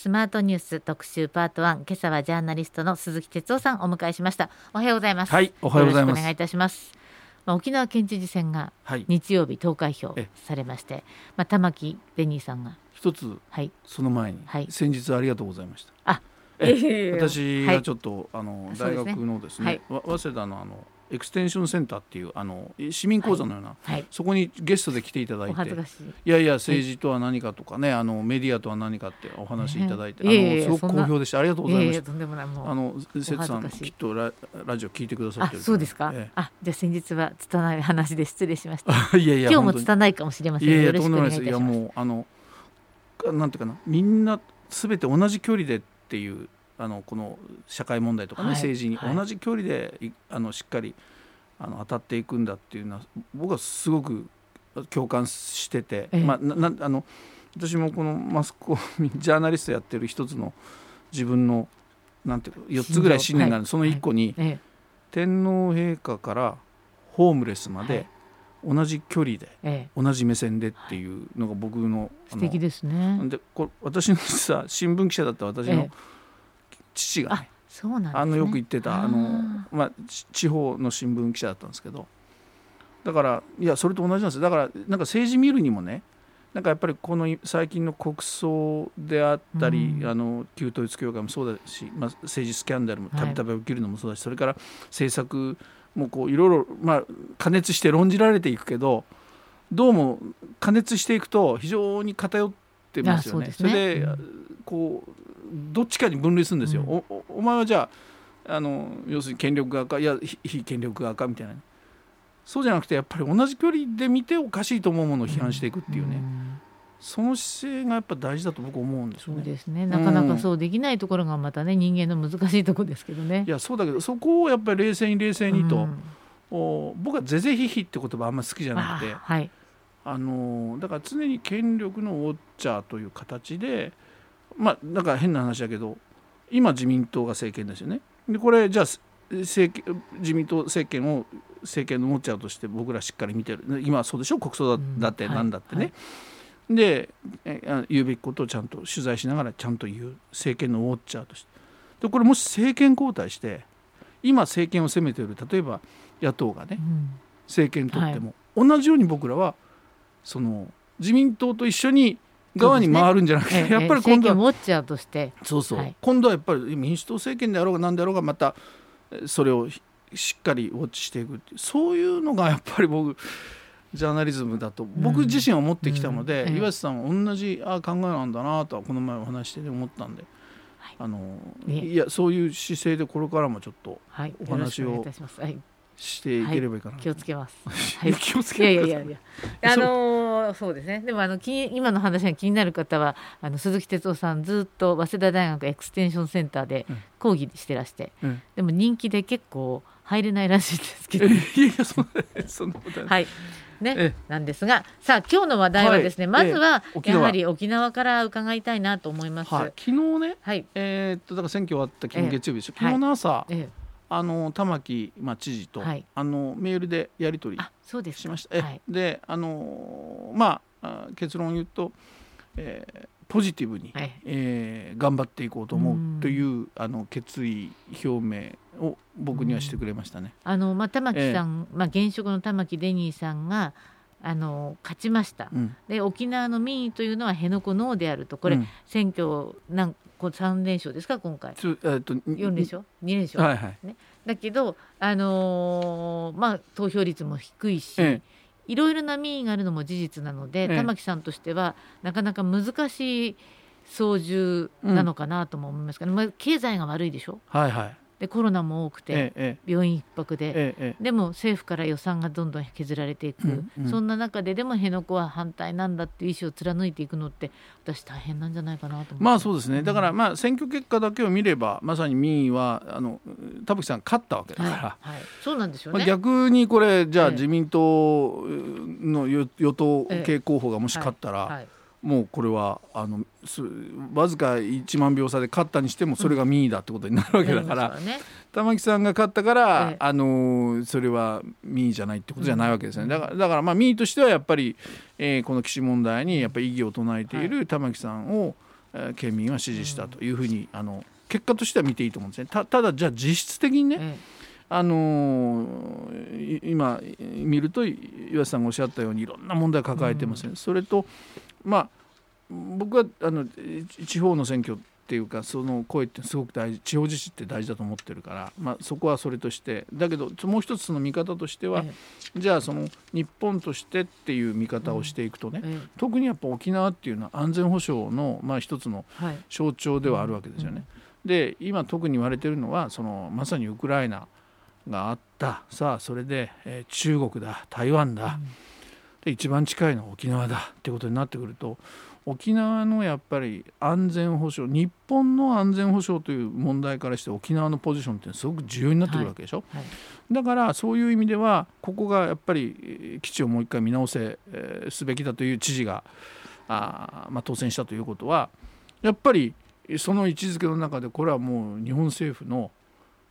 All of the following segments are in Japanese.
スマートニュース特集パート1今朝はジャーナリストの鈴木哲夫さんお迎えしました。おはようございます。はいおはようございます。お願いいたします。まあ、沖縄県知事選が日曜日投開票されまして、まあ、玉城デニーさんが一つ、はい、その前に、はい、先日ありがとうございました。あえ私がちょっと、はい、あの大学のですね、ね早稲田のあのエクステンションセンターっていうあの市民講座のような、はい。はい、そこにゲストで来ていただいてい。やいや政治とは何かとかね、あのメディアとは何かってお話しいただいて、えー、あのすごく好評でした。ありがとうございました。あの瀬戸さんきっとララジオ聞いてくださってそうですか、えー、あじゃあ先日は拙い話で失礼しました。いやいや今日も拙いかもしれません。いやいやとんでもないです。いやもうあのなんていうかなみんなすべて同じ距離でっていうあのこの社会問題とかね、はい、政治に同じ距離で、はい、あのしっかりあの当たっていくんだっていうのは僕はすごく共感してて、ええ、まあ、なあの私もこのマスコミジャーナリストやってる一つの自分のなんていうか4つぐらい信念がある、はい、その1個に、はい、天皇陛下からホームレスまで同じ距離で、同じ目線でっていうのが僕の素敵ですね。でこれ私のさ新聞記者だった私の父がね、そうなん、ね、あのよく言ってたあのまあ地方の新聞記者だったんですけど。だからいやそれと同じなんですだからなんか政治見るにもねなんかやっぱりこの最近の国葬であったり、うん、あの旧統一教会もそうだし、まあ、政治スキャンダルもたびたび起きるのもそうだし、はい、それから政策もこういろいろ、まあ、加熱して論じられていくけどどうも加熱していくと非常に偏ってますよね。そね。それで、こうどっちかに分類するんですよ。うん、おお前はじゃああの要するに権力側かいや非権力側かみたいなそうじゃなくてやっぱり同じ距離で見ておかしいと思うものを批判していくっていうね、うん、その姿勢がやっぱ大事だと僕思うんですよね。そうですねなかなかそうできないところがまたね、人間の難しいところですけどね。いやそうだけどそこをやっぱり冷静に冷静にと、うん、お僕は「ぜぜひひ」って言葉あんまり好きじゃなくて。はいあのだから常に権力のウォッチャーという形でまあだから変な話だけど今自民党が政権ですよね。でこれじゃあ政権自民党政権を政権の持っちゃうとして僕らしっかり見てる。今はそうでしょ？国葬だってなんだってね。うんはい。はい、で言うべきことをちゃんと取材しながらちゃんと言う政権のウォッチャーとして。でこれもし政権交代して今政権を責めている例えば野党がね、うん、政権取っても、はい、同じように僕らはその自民党と一緒に側に回るんじゃなくて、ね、やっぱり今度は、ウォッチャーとして。そうそう、はい、今度はやっぱり民主党政権であろうが何であろうがまたそれをしっかりウォッチしていくっていう。そういうのがやっぱり僕ジャーナリズムだと僕自身は思ってきたので、うん。うん、岩瀬さんは同じあ考えなんだなとはこの前お話して思ったんで。はい、あのいやそういう姿勢でこれからもちょっとお話をしていければいいかな、はい、気をつけます。はい、気をつけいやいやいや。あのー、そうですね。でもあの今の話が気になる方はあの鈴木哲夫さんずっと早稲田大学エクステンションセンターで講義してらして、うん、でも人気で結構入れないらしいですけど。いやいやそんなそんなことはい。ね、なんですがさあ今日の話題はですね、はい、まずはやはり沖縄から伺いたいなと思います。はい、昨日ね、はい、えー、っとだから選挙終わった昨日月曜日でしょ、昨日の朝、ええあの玉城、まあ、知事と、はい、あのメールでやり取りしました。ではい、であのまあ結論を言うと、えー、ポジティブに、はい、えー、頑張っていこうと思うというあの決意表明を僕にはしてくれましたね。あのまあ、玉城さん、えー、まあ、現職の玉城デニーさんがあの勝ちました、うん、で沖縄の民意というのは辺野古ノーであると。これ、うん、選挙なんこう3連勝ですか今回、えっと、4連勝？2連勝、はいはい。ね、だけど、あのー、まあ、投票率も低いし、ええ、いろいろな民意があるのも事実なので、え、玉木さんとしてはなかなか難しい操縦なのかなとも思いますけど、うん、まあ、経済が悪いでしょ？はいはいでコロナも多くて、病院逼迫で、でも政府から予算がどんどん削られていく、そんな中ででも辺野古は反対なんだっていう意思を貫いていくのって私大変なんじゃないかなとまあそうですね。だからまあ選挙結果だけを見ればまさに民意はあの田淵さん勝ったわけだから、はいはい、そうなんでしょうね、まあ、逆にこれじゃあ自民党の与党系候補がもし勝ったら、はいはいもうこれはあのわずか1万票差で勝ったにしてもそれが民意だってことになるわけだから、うんね、玉木さんが勝ったから、ええ、あのそれは民意じゃないってことじゃないわけですね、うん、だからだからまあ民意としてはやっぱり、えー、この岸問題にやっぱり異議を唱えている玉木さんを、えー、県民は支持したというふうに、あの結果としては見ていいと思うんですね。たただじゃあ実質的にね、あのー、今見ると岩瀬さんがおっしゃったようにいろんな問題を抱えてますね。それとまあ僕はあの地方の選挙っていうかその声ってすごく大事地方自治って大事だと思ってるから、まあ、そこはそれとしてだけどもう一つその見方としては、ええ、じゃあその日本としてっていう見方をしていくとね、え、特にやっぱ沖縄っていうのは安全保障の、まあ、一つの象徴ではあるわけですよね。はいで今特に言われてるのはそのまさにウクライナがあった。さあそれで、えー、中国だ台湾だ、うん、で一番近いのは沖縄だってことになってくると沖縄のやっぱり安全保障日本の安全保障という問題からして沖縄のポジションってすごく重要になってくるわけでしょ、はいはい、だからそういう意味ではここがやっぱり基地をもう一回見直せ、えー、すべきだという知事があ、まあ、当選したということはやっぱりその位置づけの中でこれはもう日本政府の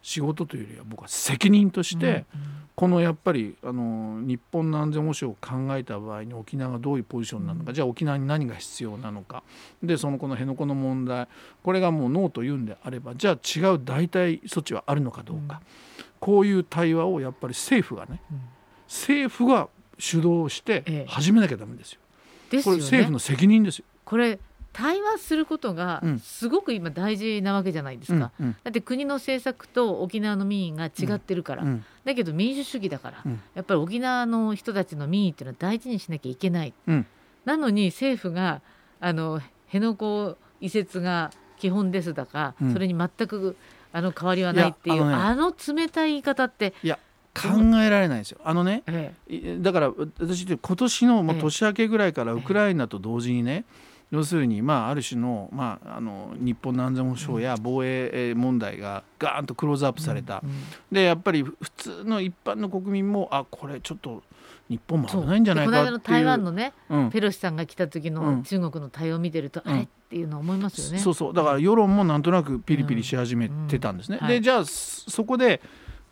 仕事というよりは僕は責任として、このやっぱりあの日本の安全保障を考えた場合に沖縄がどういうポジションなのか、じゃあ沖縄に何が必要なのか。でそのこの辺野古の問題これがもうノーと言うんであればじゃあ違う代替措置はあるのかどうか、こういう対話をやっぱり政府がね、政府が主導して始めなきゃダメですよ。これ政府の責任ですよ。これ対話することがすごく今大事なわけじゃないですか、うんうん、だって国の政策と沖縄の民意が違ってるから、うん、だけど民主主義だから、やっぱり沖縄の人たちの民意っていうのは大事にしなきゃいけない、なのに政府があの辺野古移設が基本ですだか、それに全くあの変わりはないっていうあの,、冷たい言い方って。いや考えられないですよ。あのね、ええ、だから私今年のもう年明けぐらいからウクライナと同時にね、え要するに、まあ、ある種の,、まあ、あの日本の安全保障や防衛問題がガーンとクローズアップされた、うんうん、でやっぱり普通の一般の国民もあこれちょっと日本も危ないんじゃないかっていう。この間の台湾のね、うん、ペロシさんが来た時の中国の対応を見てると、あれ？っていうのは思いますよね、そうそう。だから世論もなんとなくピリピリし始めてたんですね。でじゃあそこで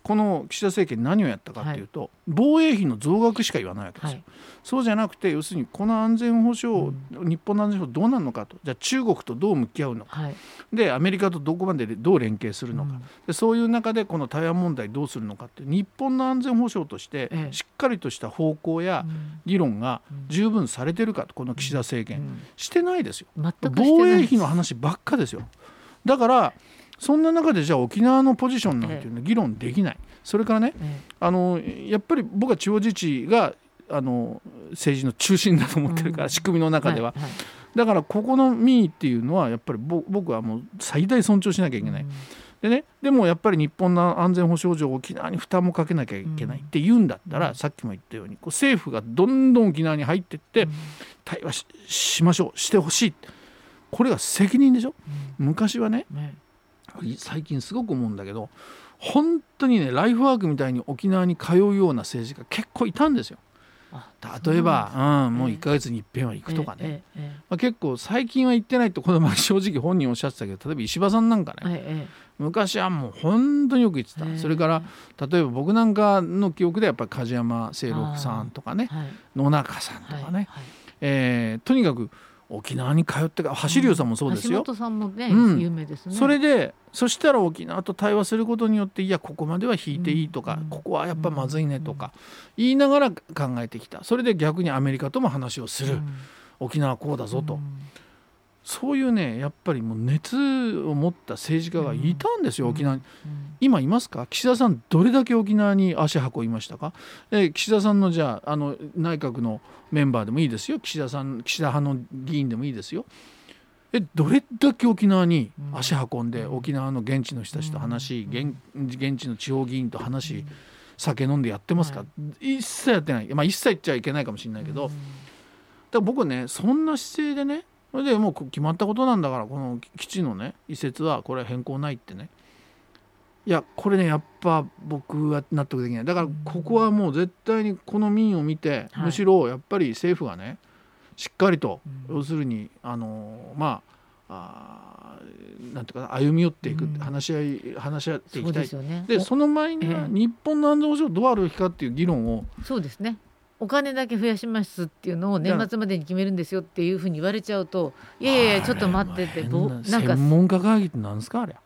この岸田政権何をやったかっていうと、はい、防衛費の増額しか言わないわけですよ、はい、そうじゃなくて要するにこの安全保障、うん、日本の安全保障どうなるのかと。じゃあ中国とどう向き合うのか、はい、でアメリカとどこまでどう連携するのか、うん、でそういう中でこの台湾問題どうするのかって日本の安全保障としてしっかりとした方向や議論が十分されてるかとこの岸田政権、うん、してないですよ。防衛費の話ばっかですよ。だからそんな中でじゃあ沖縄のポジションなんていうの議論できない、それからね、あのやっぱり僕は地方自治があの政治の中心だと思ってるから、仕組みの中では、だからここの民意っていうのはやっぱり僕はもう最大尊重しなきゃいけない。でね、でもやっぱり日本の安全保障上沖縄に負担もかけなきゃいけないって言うんだったら、さっきも言ったようにこう政府がどんどん沖縄に入ってって対話しましょうしてほしい。これが責任でしょ、昔はね最近すごく思うんだけど本当にねライフワークみたいに沖縄に通うような政治家結構いたんですよ。例えば、うん、もう1か月にいっぺんは行くとかね、まあ、結構最近は行ってないとこの前正直本人おっしゃってたけど例えば石破さんなんかね、昔はもう本当によく言ってた、それから例えば僕なんかの記憶でやっぱり梶山清六さんとかね、野中さんとかね、えー、とにかく沖縄に通ってか走りさんもそうですよ。橋さんもね、うん、有名ですね。それでそしたら沖縄と対話することによっていやここまでは引いていいとか、うん、ここはやっぱまずいねとか、言いながら考えてきた。それで逆にアメリカとも話をする、沖縄こうだぞと。そういうねやっぱりもう熱を持った政治家がいたんですよ、うん、沖縄に、うん、今いますか？岸田さんどれだけ沖縄に足運びましたか、え岸田さんのじゃああの内閣のメンバーでもいいですよ。岸田さん岸田派の議員でもいいですよ。えどれだけ沖縄に足運んで、うん、沖縄の現地の人たちと話、現現地の地方議員と話、酒飲んでやってますか、はい、一切やってない。まあ一切言っちゃいけないかもしれないけど、だから僕ねそんな姿勢でねそれでもう決まったことなんだからこの基地のね移設はこれは変更ないってね。いやこれねやっぱ僕は納得できない。だからここはもう絶対にこの民を見て、むしろやっぱり政府がねしっかりと、要するにあのまああなんていうか歩み寄っていく、話し合い話し合っていきたい。で、ね、その前には日本の安全保障どうあるべきかっていう議論をそうですねお金だけ増やしますっていうのを年末までに決めるんですよっていうふうに言われちゃうといやいやいやちょっと待ってってぼなんか専門家会議ってなんですかあれ。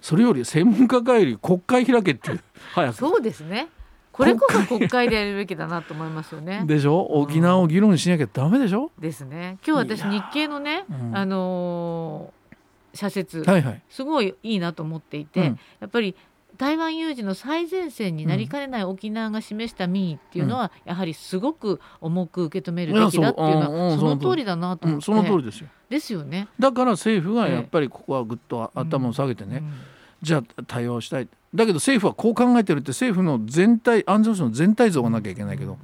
それより専門家会議国会開けっていう早くそうですね。これこそ国会でやるべきだなと思いますよね。でしょ？沖縄を議論しなきゃダメでしょ、うん、ですね。今日私日経のね、うん、あのー、社説、はいはい、すごいいいなと思っていて、うん、やっぱり台湾有事の最前線になりかねない沖縄が示した民意っていうのは、やはりすごく重く受け止めるべきだっていうのはその通り。だなと思って、その通りですよ。ですよね。だから政府がやっぱりここはぐっと頭を下げてね、じゃあ対応したい。だけど政府はこう考えてるって政府の全体安全保障の全体像がなきゃいけないけど、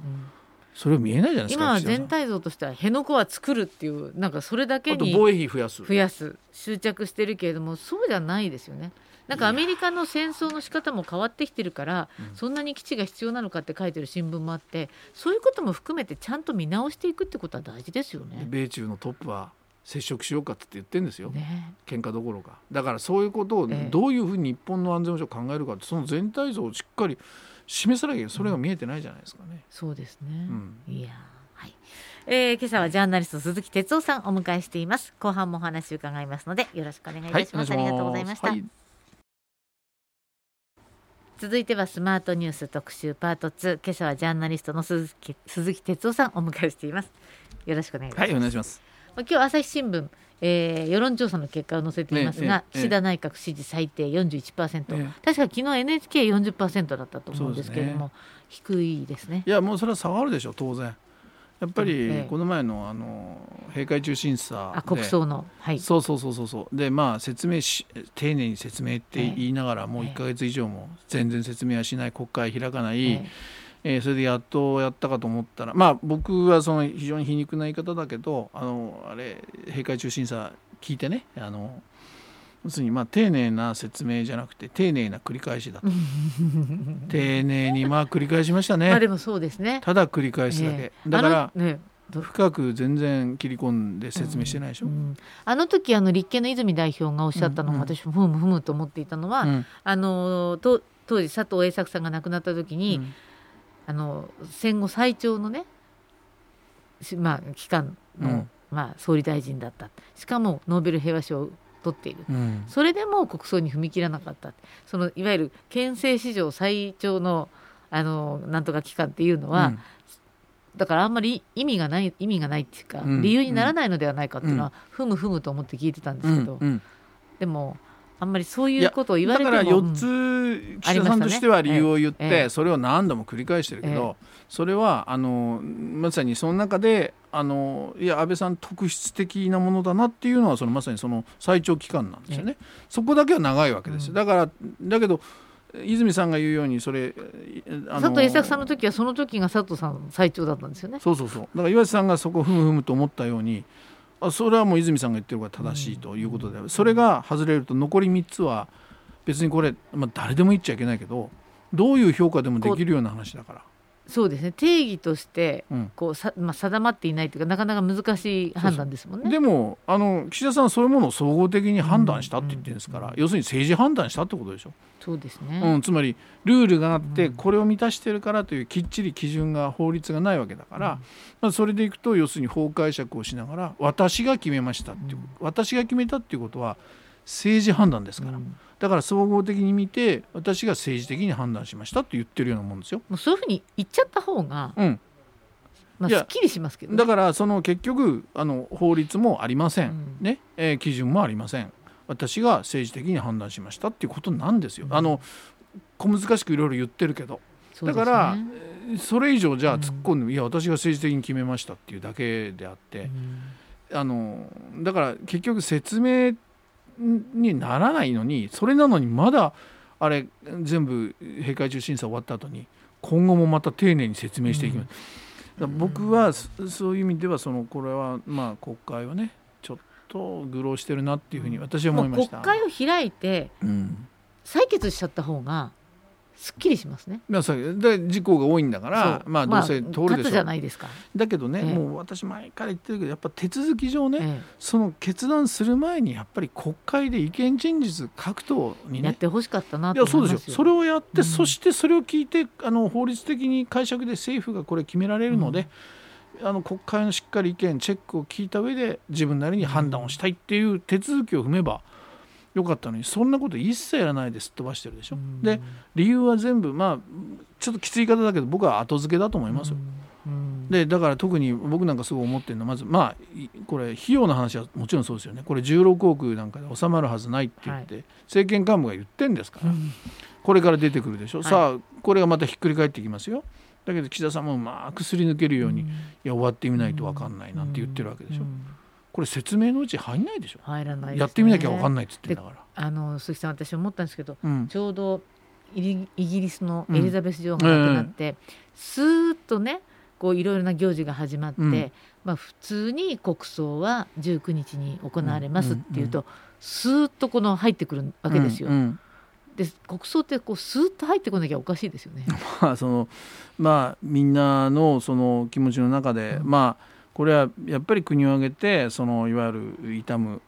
それは見えないじゃないですか今は全体像としては辺野古は作るっていうなん。かそれだけに防衛費増やす増やす執着してるけれどもそうじゃないですよね。なんかアメリカの戦争の仕方も変わってきてるから、そんなに基地が必要なのかって書いてる新聞もあってそういうことも含めてちゃんと見直していくってことは大事ですよね。米中のトップは接触しようかって言ってるんですよ、ね、喧嘩どころか。だからそういうことをどういうふうに日本の安全保障を考えるかってその全体像をしっかり示さなきゃそれが見えてないじゃないですかね。うん、そうですね、うん、いやはい。えー、今朝はジャーナリスト鈴木哲夫さんお迎えしています。後半もお話伺いますのでよろしくお願いいたします、はい、ありがとうございました、はい、続いてはスマートニュース特集パート2今朝はジャーナリストの鈴木鈴木哲夫さんお迎えしています。よろしくお願いします、はい、お願いします。今日朝日新聞、えー、世論調査の結果を載せていますが、ね、岸田内閣支持最低41%、ね、確か昨日 NHK40% だったと思うんですけれども、ね、低いですね。いやもうそれは下がるでしょ当然やっぱりこの前のあの閉会中審査あ国葬の、はい、そうそうそうそうそう。でまあ説明し丁寧に説明って言いながらもう1か月以上も全然説明はしない国会開かない、えーえー、それでやっとやったかと思ったらまあ僕はその非常に皮肉な言い方だけどあのあれ閉会中審査聞いてねあの要するにまあ丁寧な説明じゃなくて丁寧な繰り返しだと。丁寧にまあ繰り返しましたね。あでもそうですね。ただ繰り返すだけ、えー、だから、ね、深く全然切り込んで説明してないでしょ、うんうん、あの時あの立憲の泉代表がおっしゃったのも、私もふむふむと思っていたのは、うん、あのと当時佐藤栄作さんが亡くなった時に、うん。あの戦後最長のね、まあ、期間の、うん、まあ、総理大臣だった。しかもノーベル平和賞を取っている、うん、それでも国葬に踏み切らなかったそのいわゆる憲政史上最長のあのなんとか期間っていうのは、うん、だからあんまり意味がない意味がないっていうか、理由にならないのではないかっていうのは、ふむふむと思って聞いてたんですけど、でもあんまりそういうことを言われてもだから4つ岸田さんとしては理由を言って、それを何度も繰り返してるけど、それはあのまさにその中であのいや安倍さん特質的なものだなっていうのはそのまさにその最長期間なんですよね、そこだけは長いわけです、だからだけど泉さんが言うようにそれ佐藤栄作さんの時はその時が佐藤さん最長だったんですよね。そうそうそう。だから岩井さんがそこふむふむと思ったようにあそれはもう泉さんが言ってるから正しいということで、それが外れると残り3つは別にこれ、まあ、誰でも言っちゃいけないけどどういう評価でもできるような話だから。そうですね。定義としてこうさ、まあ、定まっていないというかなかなか難しい判断ですもんね。でもあの岸田さんはそういうものを総合的に判断したって言ってるんですから、要するに政治判断したってことでしょ。そうですね、うん、つまりルールがあってこれを満たしてるからというきっちり基準が法律がないわけだから、まあ、それでいくと要するに法解釈をしながら私が決めましたっていう、私が決めたっていうことは政治判断ですから。だから総合的に見て私が政治的に判断しましたって言ってるようなもんですよ。もうそういうふうに言っちゃった方が、うん、まあ、すっきりしますけど、ね、だからその結局あの法律もありません、うん、ね。えー、基準もありません。私が政治的に判断しましたっていうことなんですよ。うん、あの小難しくいろいろ言ってるけど、だから、それ以上じゃあ突っ込んでも、うん、いや私が政治的に決めましたっていうだけであって、あのだから結局説明にならないのにそれなのにまだあれ全部閉会中審査終わった後に今後もまた丁寧に説明していきます。うん、僕はそういう意味ではそのこれはまあ国会はねちょっと愚弄してるなっていうふうに私は思いました。国会を開いて、採決しちゃった方がすっきりしますね。まあ、で事故が多いんだからまあどうせ通るでしょう、じゃないですか。だけどね、ええ、もう私前から言ってるけどやっぱ手続き上ね、え、その決断する前にやっぱり国会で意見陳述各党に、ね、やってほしかったなといやそうですよ。それをやって、うん、そしてそれを聞いてあの法律的に解釈で政府がこれ決められるので、うん、あの国会のしっかり意見チェックを聞いた上で自分なりに判断をしたいっていう手続きを踏めば、よかったのにそんなこと一切やらないですっ飛ばしてるでしょ。で理由は全部まあちょっときつい方だけど僕は後付けだと思いますよ。でだから特に僕なんかすごい思ってるのはまずまあこれ費用の話はもちろんそうですよね。これ16億なんかで収まるはずないって言って、はい、政権幹部が言ってんですから、これから出てくるでしょ、はい、さあこれがまたひっくり返ってきますよ。だけど岸田さんもうまくすり抜けるように、いや終わってみないと分かんないなんて言ってるわけでしょ。これ説明のうち入んないでしょ。入らない、ね、やってみなきゃ分かんないっつってんだから。あの鈴木さん私思ったんですけど、うん、ちょうどイギリスのエリザベス女王が亡くなって、うん、スーッとねこういろいろな行事が始まって、うん、まあ、普通に国葬は19日に行われますっていうと、スーッとこの入ってくるわけですよ。で国葬ってこうスーッと入ってこなきゃおかしいですよね。まあそのまあみんなのその気持ちの中で、まあこれはやっぱり国を挙げてそのいわゆる悼む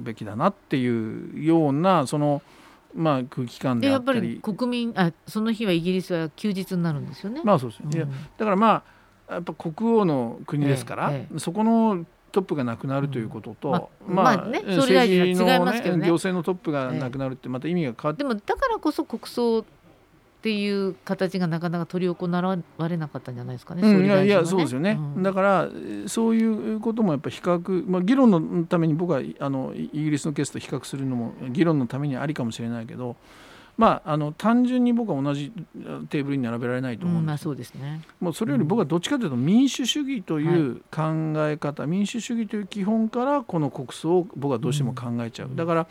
べきだなっていうようなそのまあ空気感であったり。国民あその日はイギリスは休日になるんですよね。まあそうです、うん、いやだからまあやっぱ国王の国ですから、ええ、そこのトップがなくなるということと、うん、まあ、まあね、政治の、ね、行政のトップがなくなるってまた意味が変わって、でもだからこそ国葬っていう形がなかなか取り行われなかったんじゃないですかね。うん、いやいやそうですよね、うん、だからそういうこともやっぱ比較、まあ、議論のために僕はあのイギリスのケースと比較するのも議論のためにありかもしれないけど。まあ、あの単純に僕は同じテーブルに並べられないと思うんです、うん、まあ、そうですね。もうそれより僕はどっちかというと民主主義という考え方、はい、民主主義という基本からこの国葬を僕はどうしても考えちゃう、だか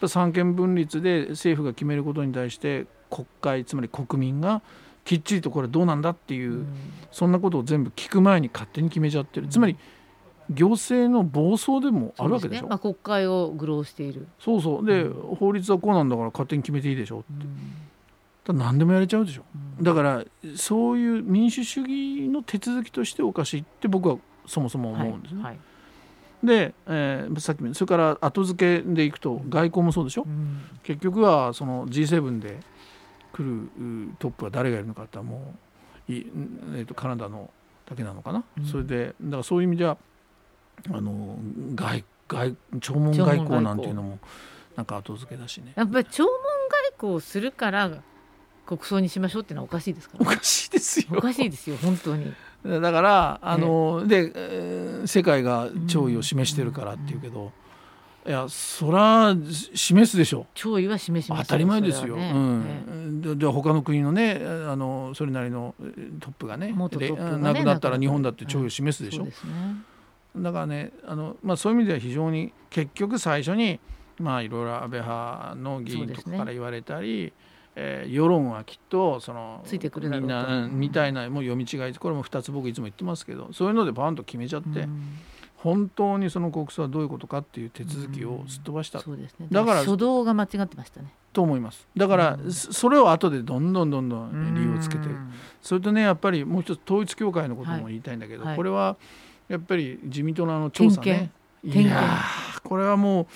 ら三権分立で政府が決めることに対して国会つまり国民がきっちりとこれどうなんだっていう、うん、そんなことを全部聞く前に勝手に決めちゃってる、つまり行政の暴走でもあるわけでしょ、ね、まあ、国会を愚弄している。そうそう。で、うん、法律はこうなんだから勝手に決めていいでしょって、うん、何でもやれちゃうでしょ、うん、だからそういう民主主義の手続きとしておかしいって僕はそもそも思うんですね。はいはい。で、えー、さっきそれから後付けでいくと外交もそうでしょ、うん、結局はその G7 で来るトップは誰がいるのかってもうい、えー、とカナダのだけなのかな、うん、それでだからそういう意味ではあの外外弔問外交なんていうのもなんか後付けだしね。やっぱり弔問外交をするから国葬にしましょうっていうのはおかしいですから、ね、おかしいですよ。おかしいですよ本当に。だからあの、で、えー、世界が弔意を示してるからっていうけど、いやそら示すでしょう。弔意は示します当たり前ですよ、ね、うん、でで他の国のねあのそれなりのトップがね元が、ね、亡くなったら日本だって弔意を示すでしょ、うん、だからねあの、まあ、そういう意味では非常に結局最初にまあいろいろ安倍派の議員とかから言われたり、ねえー、世論はきっとそのついてくるみんな、みたいなもう読み違いこれも2つ僕いつも言ってますけどそういうのでバンと決めちゃって。うん本当にその国葬はどういうことかっていう手続きをすっ飛ばした、そうですね、だから初動が間違ってましたね。と思います。だから、それを後でどんどんどんどん理由をつけて。それとねやっぱりもう一つ統一教会のことも言いたいんだけど、はい、これはやっぱり自民党のあの調査ね。いやこれはもう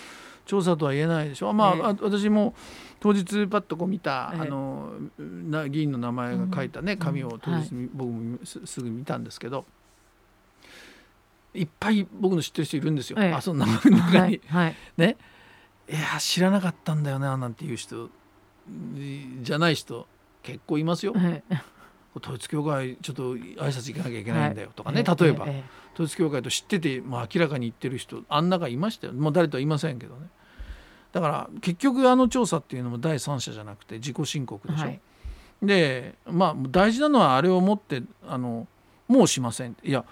調査とは言えないでしょ。まあ、えー、私も当日パッとこう見た、えー、あのな議員の名前が書いたね紙を当日、僕もすぐ見たんですけどいっぱい僕の知ってる人いるんですよ、ええ、あその名前の中に、はいはい、ね。いや知らなかったんだよななんていう人じゃない人結構いますよ、え、統一教会ちょっと挨拶行かなきゃいけないんだよとかね、例えば、統一教会と知っててもう明らかに言ってる人あん中いましたよもう誰とは言いませんけどね。だから結局あの調査っていうのも第三者じゃなくて自己申告でしょ、はい、でまあ大事なのはあれをもってあのもうしません。いや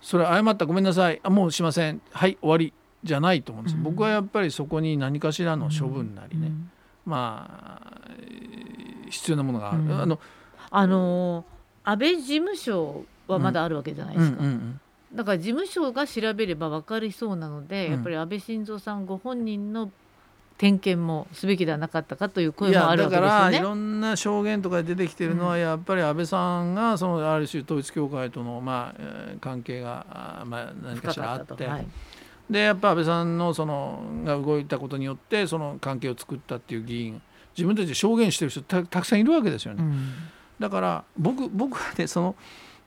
それ謝ったごめんなさい。あもうしません。はい終わり。じゃないと思うんです、うん、僕はやっぱりそこに何かしらの処分なりね、うん、まあ必要なものがある、うん、あのあの安倍事務所はまだあるわけじゃないですか、だから事務所が調べれば分かりそうなので、やっぱり安倍晋三さんご本人の点検もすべきではなかったかという声もあるわけですよね。だからいろんな証言とかで出てきてるのは、やっぱり安倍さんがそのある種統一教会とのまあ関係がまあ何かしらあって。はいでやっぱ安倍さんのそのが動いたことによってその関係を作ったっていう議員自分たちで証言してる人たくさんいるわけですよね。うん、だから僕僕はねその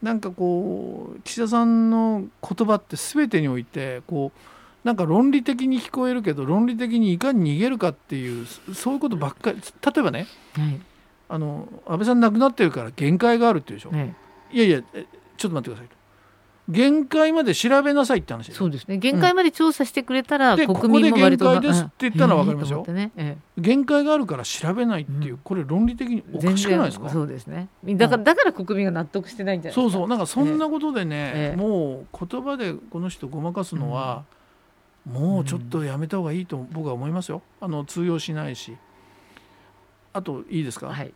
なんかこう岸田さんの言葉って全てにおいてこうなんか論理的に聞こえるけど論理的にいかに逃げるかっていうそういうことばっかり。例えばね、はい、あの安倍さん亡くなってるから限界があるっていうでしょ、はい、いやいやちょっと待ってくださいと。限界まで調べなさいって話そうですね。限界まで調査してくれたら、うん、国民も割とここで限界ですって言ったのは分かりますよ、ね。ええ、限界があるから調べないっていう、これ論理的におかしくないですか？そうですね。だからだから国民が納得してないんじゃないそうそう。なんかそんなことでね、え、もう言葉でこの人ごまかすのは、もうちょっとやめた方がいいと僕は思いますよ。あの通用しないし。あといいですか、はい。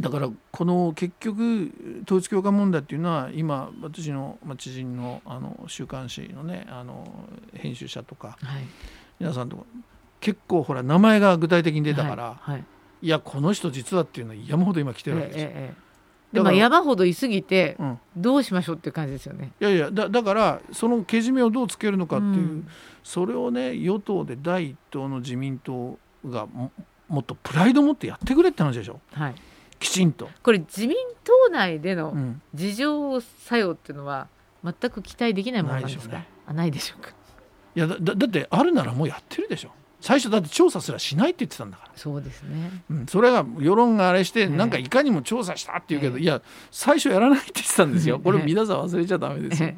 だからこの結局統一教会問題っていうのは今私の知人のあの週刊誌のねあの編集者とか、はい、皆さんとか結構ほら名前が具体的に出たから、はい。はい、いやこの人実はっていうのは山ほど今来てるわけですよ。えええでも山ほどいすぎてどうしましょうっていう感じですよね。いやいやだだからそのけじめをどうつけるのかっていう、うん、それをね与党で第一党の自民党がももっとプライドを持ってやってくれって話でしょ。はい。きちんと。これ自民党内での事情作用っていうのは全く期待できないものなんですか、ね、あないでしょうか。いやだだってあるならもうやってるでしょ最初だって調査すらしないって言ってたんだから。そうですね、うん、それが世論があれして、なんかいかにも調査したって言うけど、いや最初やらないって言ってたんですよ。これ皆さん忘れちゃだめですよ、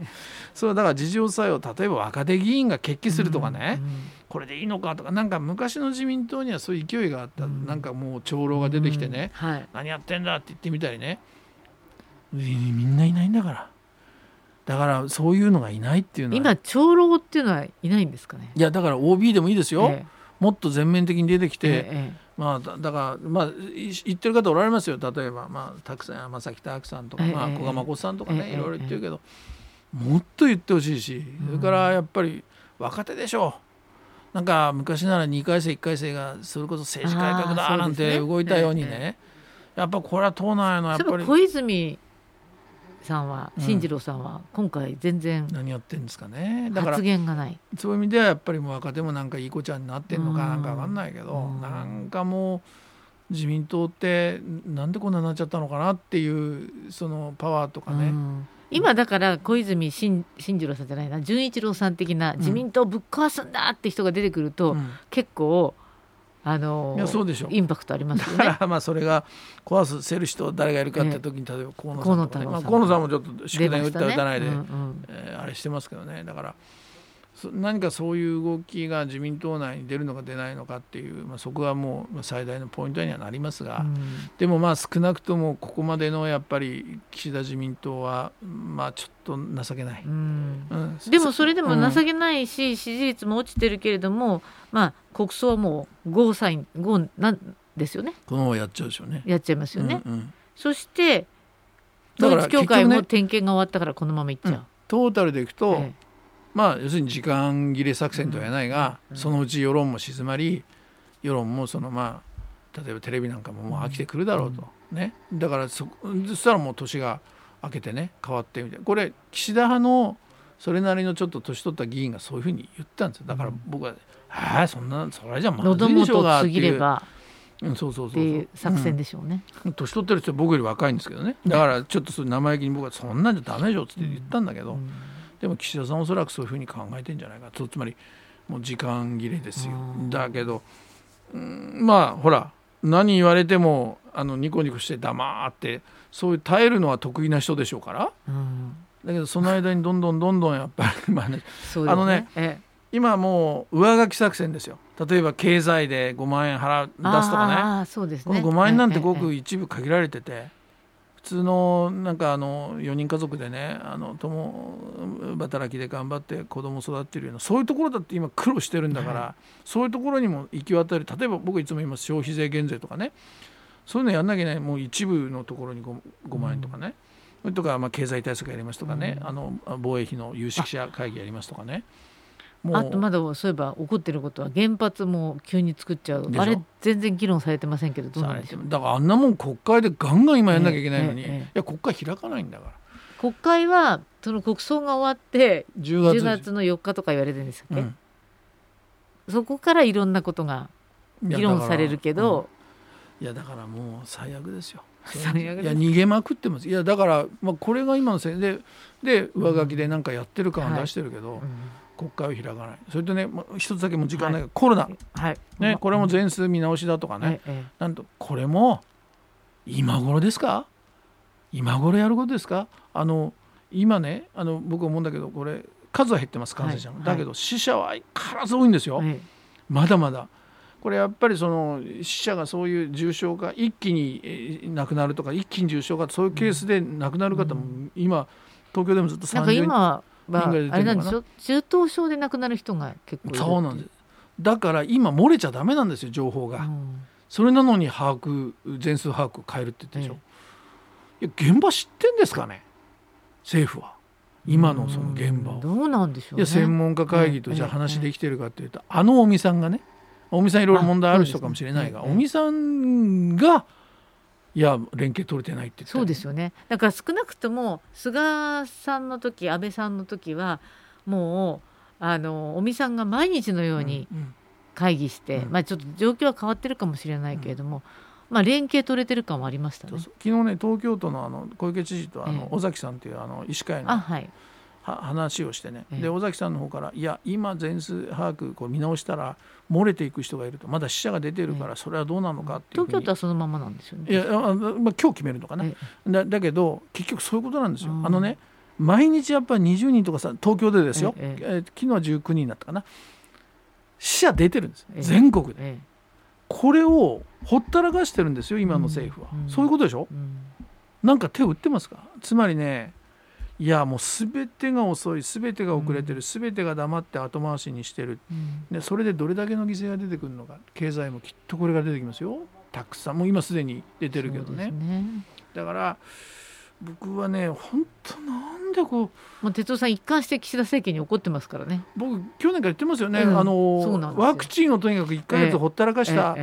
それはだから事情作用例えば若手議員が決起するとかね、うんうん。これでいいのかとかなんか昔の自民党にはそういう勢いがあった、うん、なんかもう長老が出てきてね、うん。はい、何やってんだって言ってみたりね。みんないないんだからだからそういうのがいないっていうのは。今長老っていうのはいないんですかね？いやだから OB でもいいですよ、ええ、もっと全面的に出てきて、え、まあだからまあ言ってる方おられますよ。例えばまあたくさん山崎拓さんとか、まあ、古賀誠さんとかね、いろいろ言ってるけど、もっと言ってほしいしそれからやっぱり若手でしょう。なんか昔なら2回生1回生がそれこそ政治改革だなんて動いたようにね。やっぱこれは党内のやっぱり小泉さんは進次郎さんは今回全然何やってんですかね。だから発言がない。そういう意味ではやっぱりもう若手もなんかいい子ちゃんになってんのかなんか分かんないけどなんかもう自民党ってなんでこんなになっちゃったのかなっていうそのパワーとかね。今だから小泉進次郎さんじゃないな純一郎さん的な自民党ぶっ壊すんだって人が出てくると、うん、結構あのいやそうでしょ。インパクトありますよね。まあそれが壊せる人誰がいるかって時に、例えば河野さんとか、ね、まあ、河野さんもちょっと祝電打った打たないで、ねうんうん、えー、あれしてますけどね。だから何かそういう動きが自民党内に出るのか出ないのかっていう、まあ、そこはもう最大のポイントにはなりますが、うん、でもまあ少なくともここまでのやっぱり岸田自民党はまあちょっと情けない、うん。うん、でもそれでも情けないし、支持率も落ちてるけれども、まあ、国葬はもうゴーサインゴーなんですよね。このままやっちゃうでしょうね。やっちゃいますよね、うんうん、そして統一教会も点検が終わったからこのままいっちゃう、トータルでいくと、ええまあ要するに時間切れ作戦とは言えないが、そのうち世論も静まり世論もそのまあ例えばテレビなんかももう飽きてくるだろうと、ね。だからそそしたらもう年が明けてね変わってみたいな。これ岸田派のそれなりのちょっと年取った議員がそういうふうに言ったんですよ。だから僕は「ああそんなそれじゃまずいでしょうが」っていう。うん、そうそうそうそう。作戦でしょうね、うん、年取ってる人は僕より若いんですけどね。だからちょっとそれ生意気に僕はそんなんじゃダメでしょって言ったんだけど、うんでも岸田さんはおそらくそういうふうに考えてんじゃないかと。つまりもう時間切れですよ。だけど、うん、まあほら何言われてもあのニコニコして黙ってそういう耐えるのは得意な人でしょうから、うん、だけどその間にどんどんどんどんやっぱりまあね、ね、あのね、ええ、今もう上書き作戦ですよ。例えば経済で5万円払出すとかね。ね。この5万円なんてごく一部限られてて。普通のなんかあの4人家族でねあの共働きで頑張って子供育ってるようなそういうところだって今苦労してるんだから、はい、そういうところにも行き渡る例えば僕いつも言います消費税減税とかねそういうのやんなきゃいけないもう一部のところに 5, 5万円とかね、うん、とかまあ経済対策やりますとかね、うん、あの防衛費の有識者会議やりますとかねあとまだそういえば起こってることは原発も急に作っちゃう。あれ全然議論されてませんけどどうなんでしょう？だからあんなもん国会でガンガン今やんなきゃいけないのに、えええ、いや国会開かないんだから。国会はその国葬が終わって10月 ,10 月の4日とか言われてるんですっけ、うん、そこからいろんなことが議論されるけどいやだからもう最悪ですよ。いや逃げまくってます。いやだから、まあ、これが今のせいでで上書きで何かやってる感は出してるけど、うん。はい国会を開かない。それとね一つだけも時間ない、はい、コロナ、はい。ね、これも全数見直しだとかね、ええ、なんとこれも今頃ですか？今頃やることですか？あの今ねあの僕思うんだけどこれ数は減ってます感染者の、はい、だけど死者は相変わらず多いんですよ、まだまだ。これやっぱりその死者がそういう重症化一気に亡くなるとか一気に重症化そういうケースで亡くなる方も今東京でもずっと30人今はあれなんでしょ？中等症で亡くなる人が結構そうなんです。だから今漏れちゃダメなんですよ情報が、うん、それなのに把握全数把握を変えるって言ってでしょ、ええ、いや現場知ってんですかね？政府は。今のその現場を、どうなんでしょう、ね、いや専門家会議とじゃあ話できてるかっていうと、あの尾身さんがね尾身さんいろいろ問題ある人かもしれないが、尾身さんがいや連携取れてないってそうですよね。だから少なくとも菅さんの時安倍さんの時はもうあの尾身さんが毎日のように会議して、うん。うん、まあ、ちょっと状況は変わってるかもしれないけれども、うん、まあ、連携取れてる感はありましたね。昨日ね東京都のあの小池知事とあの、尾崎さんというあの医師会の、はい、話をしてね、で尾崎さんの方からいや今全数把握こう見直したら漏れていく人がいると。まだ死者が出てるからそれはどうなのかっていう東京都はそのままなんですよね。いや、まあ、今日決めるのかな、だだけど結局そういうことなんですよ、あのね毎日やっぱり20人とかさ東京でですよ、えええ昨日は19人になったかな。死者出てるんです、全国で、これをほったらかしてるんですよ今の政府は、うん、そういうことでしょ、うん、なんか手を打ってますか？つまりねいやもう全てが遅い全てが遅れてる、全てが黙って後回しにしてる、でそれでどれだけの犠牲が出てくるのか経済もきっとこれが出てきますよ。たくさんもう今すでに出てるけどね、ね、だから僕はね本当なんでこう、まあ、哲夫さん一貫して岸田政権に怒ってますからね。僕去年から言ってますよね、うん、あのワクチンをとにかく1か月ほったらかした、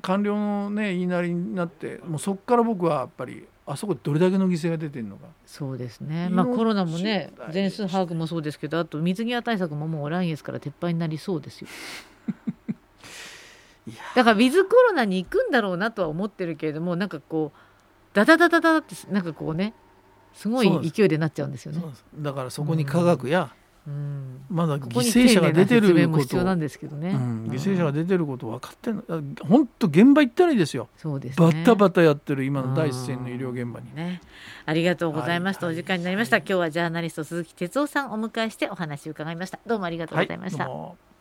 官僚のね言いなりになってもうそこから僕はやっぱりあそこでどれだけの犠牲が出てるのか。そうですね、まあ、コロナもね全数把握もそうですけどあと水際対策ももう来月から撤廃になりそうですよ。だからウィズコロナに行くんだろうなとは思ってるけれどもなんかこうダダダダダってなんかこうねすごい勢いでなっちゃうんですよね。だからそこに科学や、うんうん、まだ犠牲者が出てることなんですけどね、うん、犠牲者が出てること分かってん本当現場行ったらいいですよ。そうです、ね、バタバタやってる今の第一線の医療現場に、ね、ありがとうございました、はい、お時間になりました、はい、今日はジャーナリスト鈴木哲夫さんをお迎えしてお話を伺いました。どうもありがとうございました、はい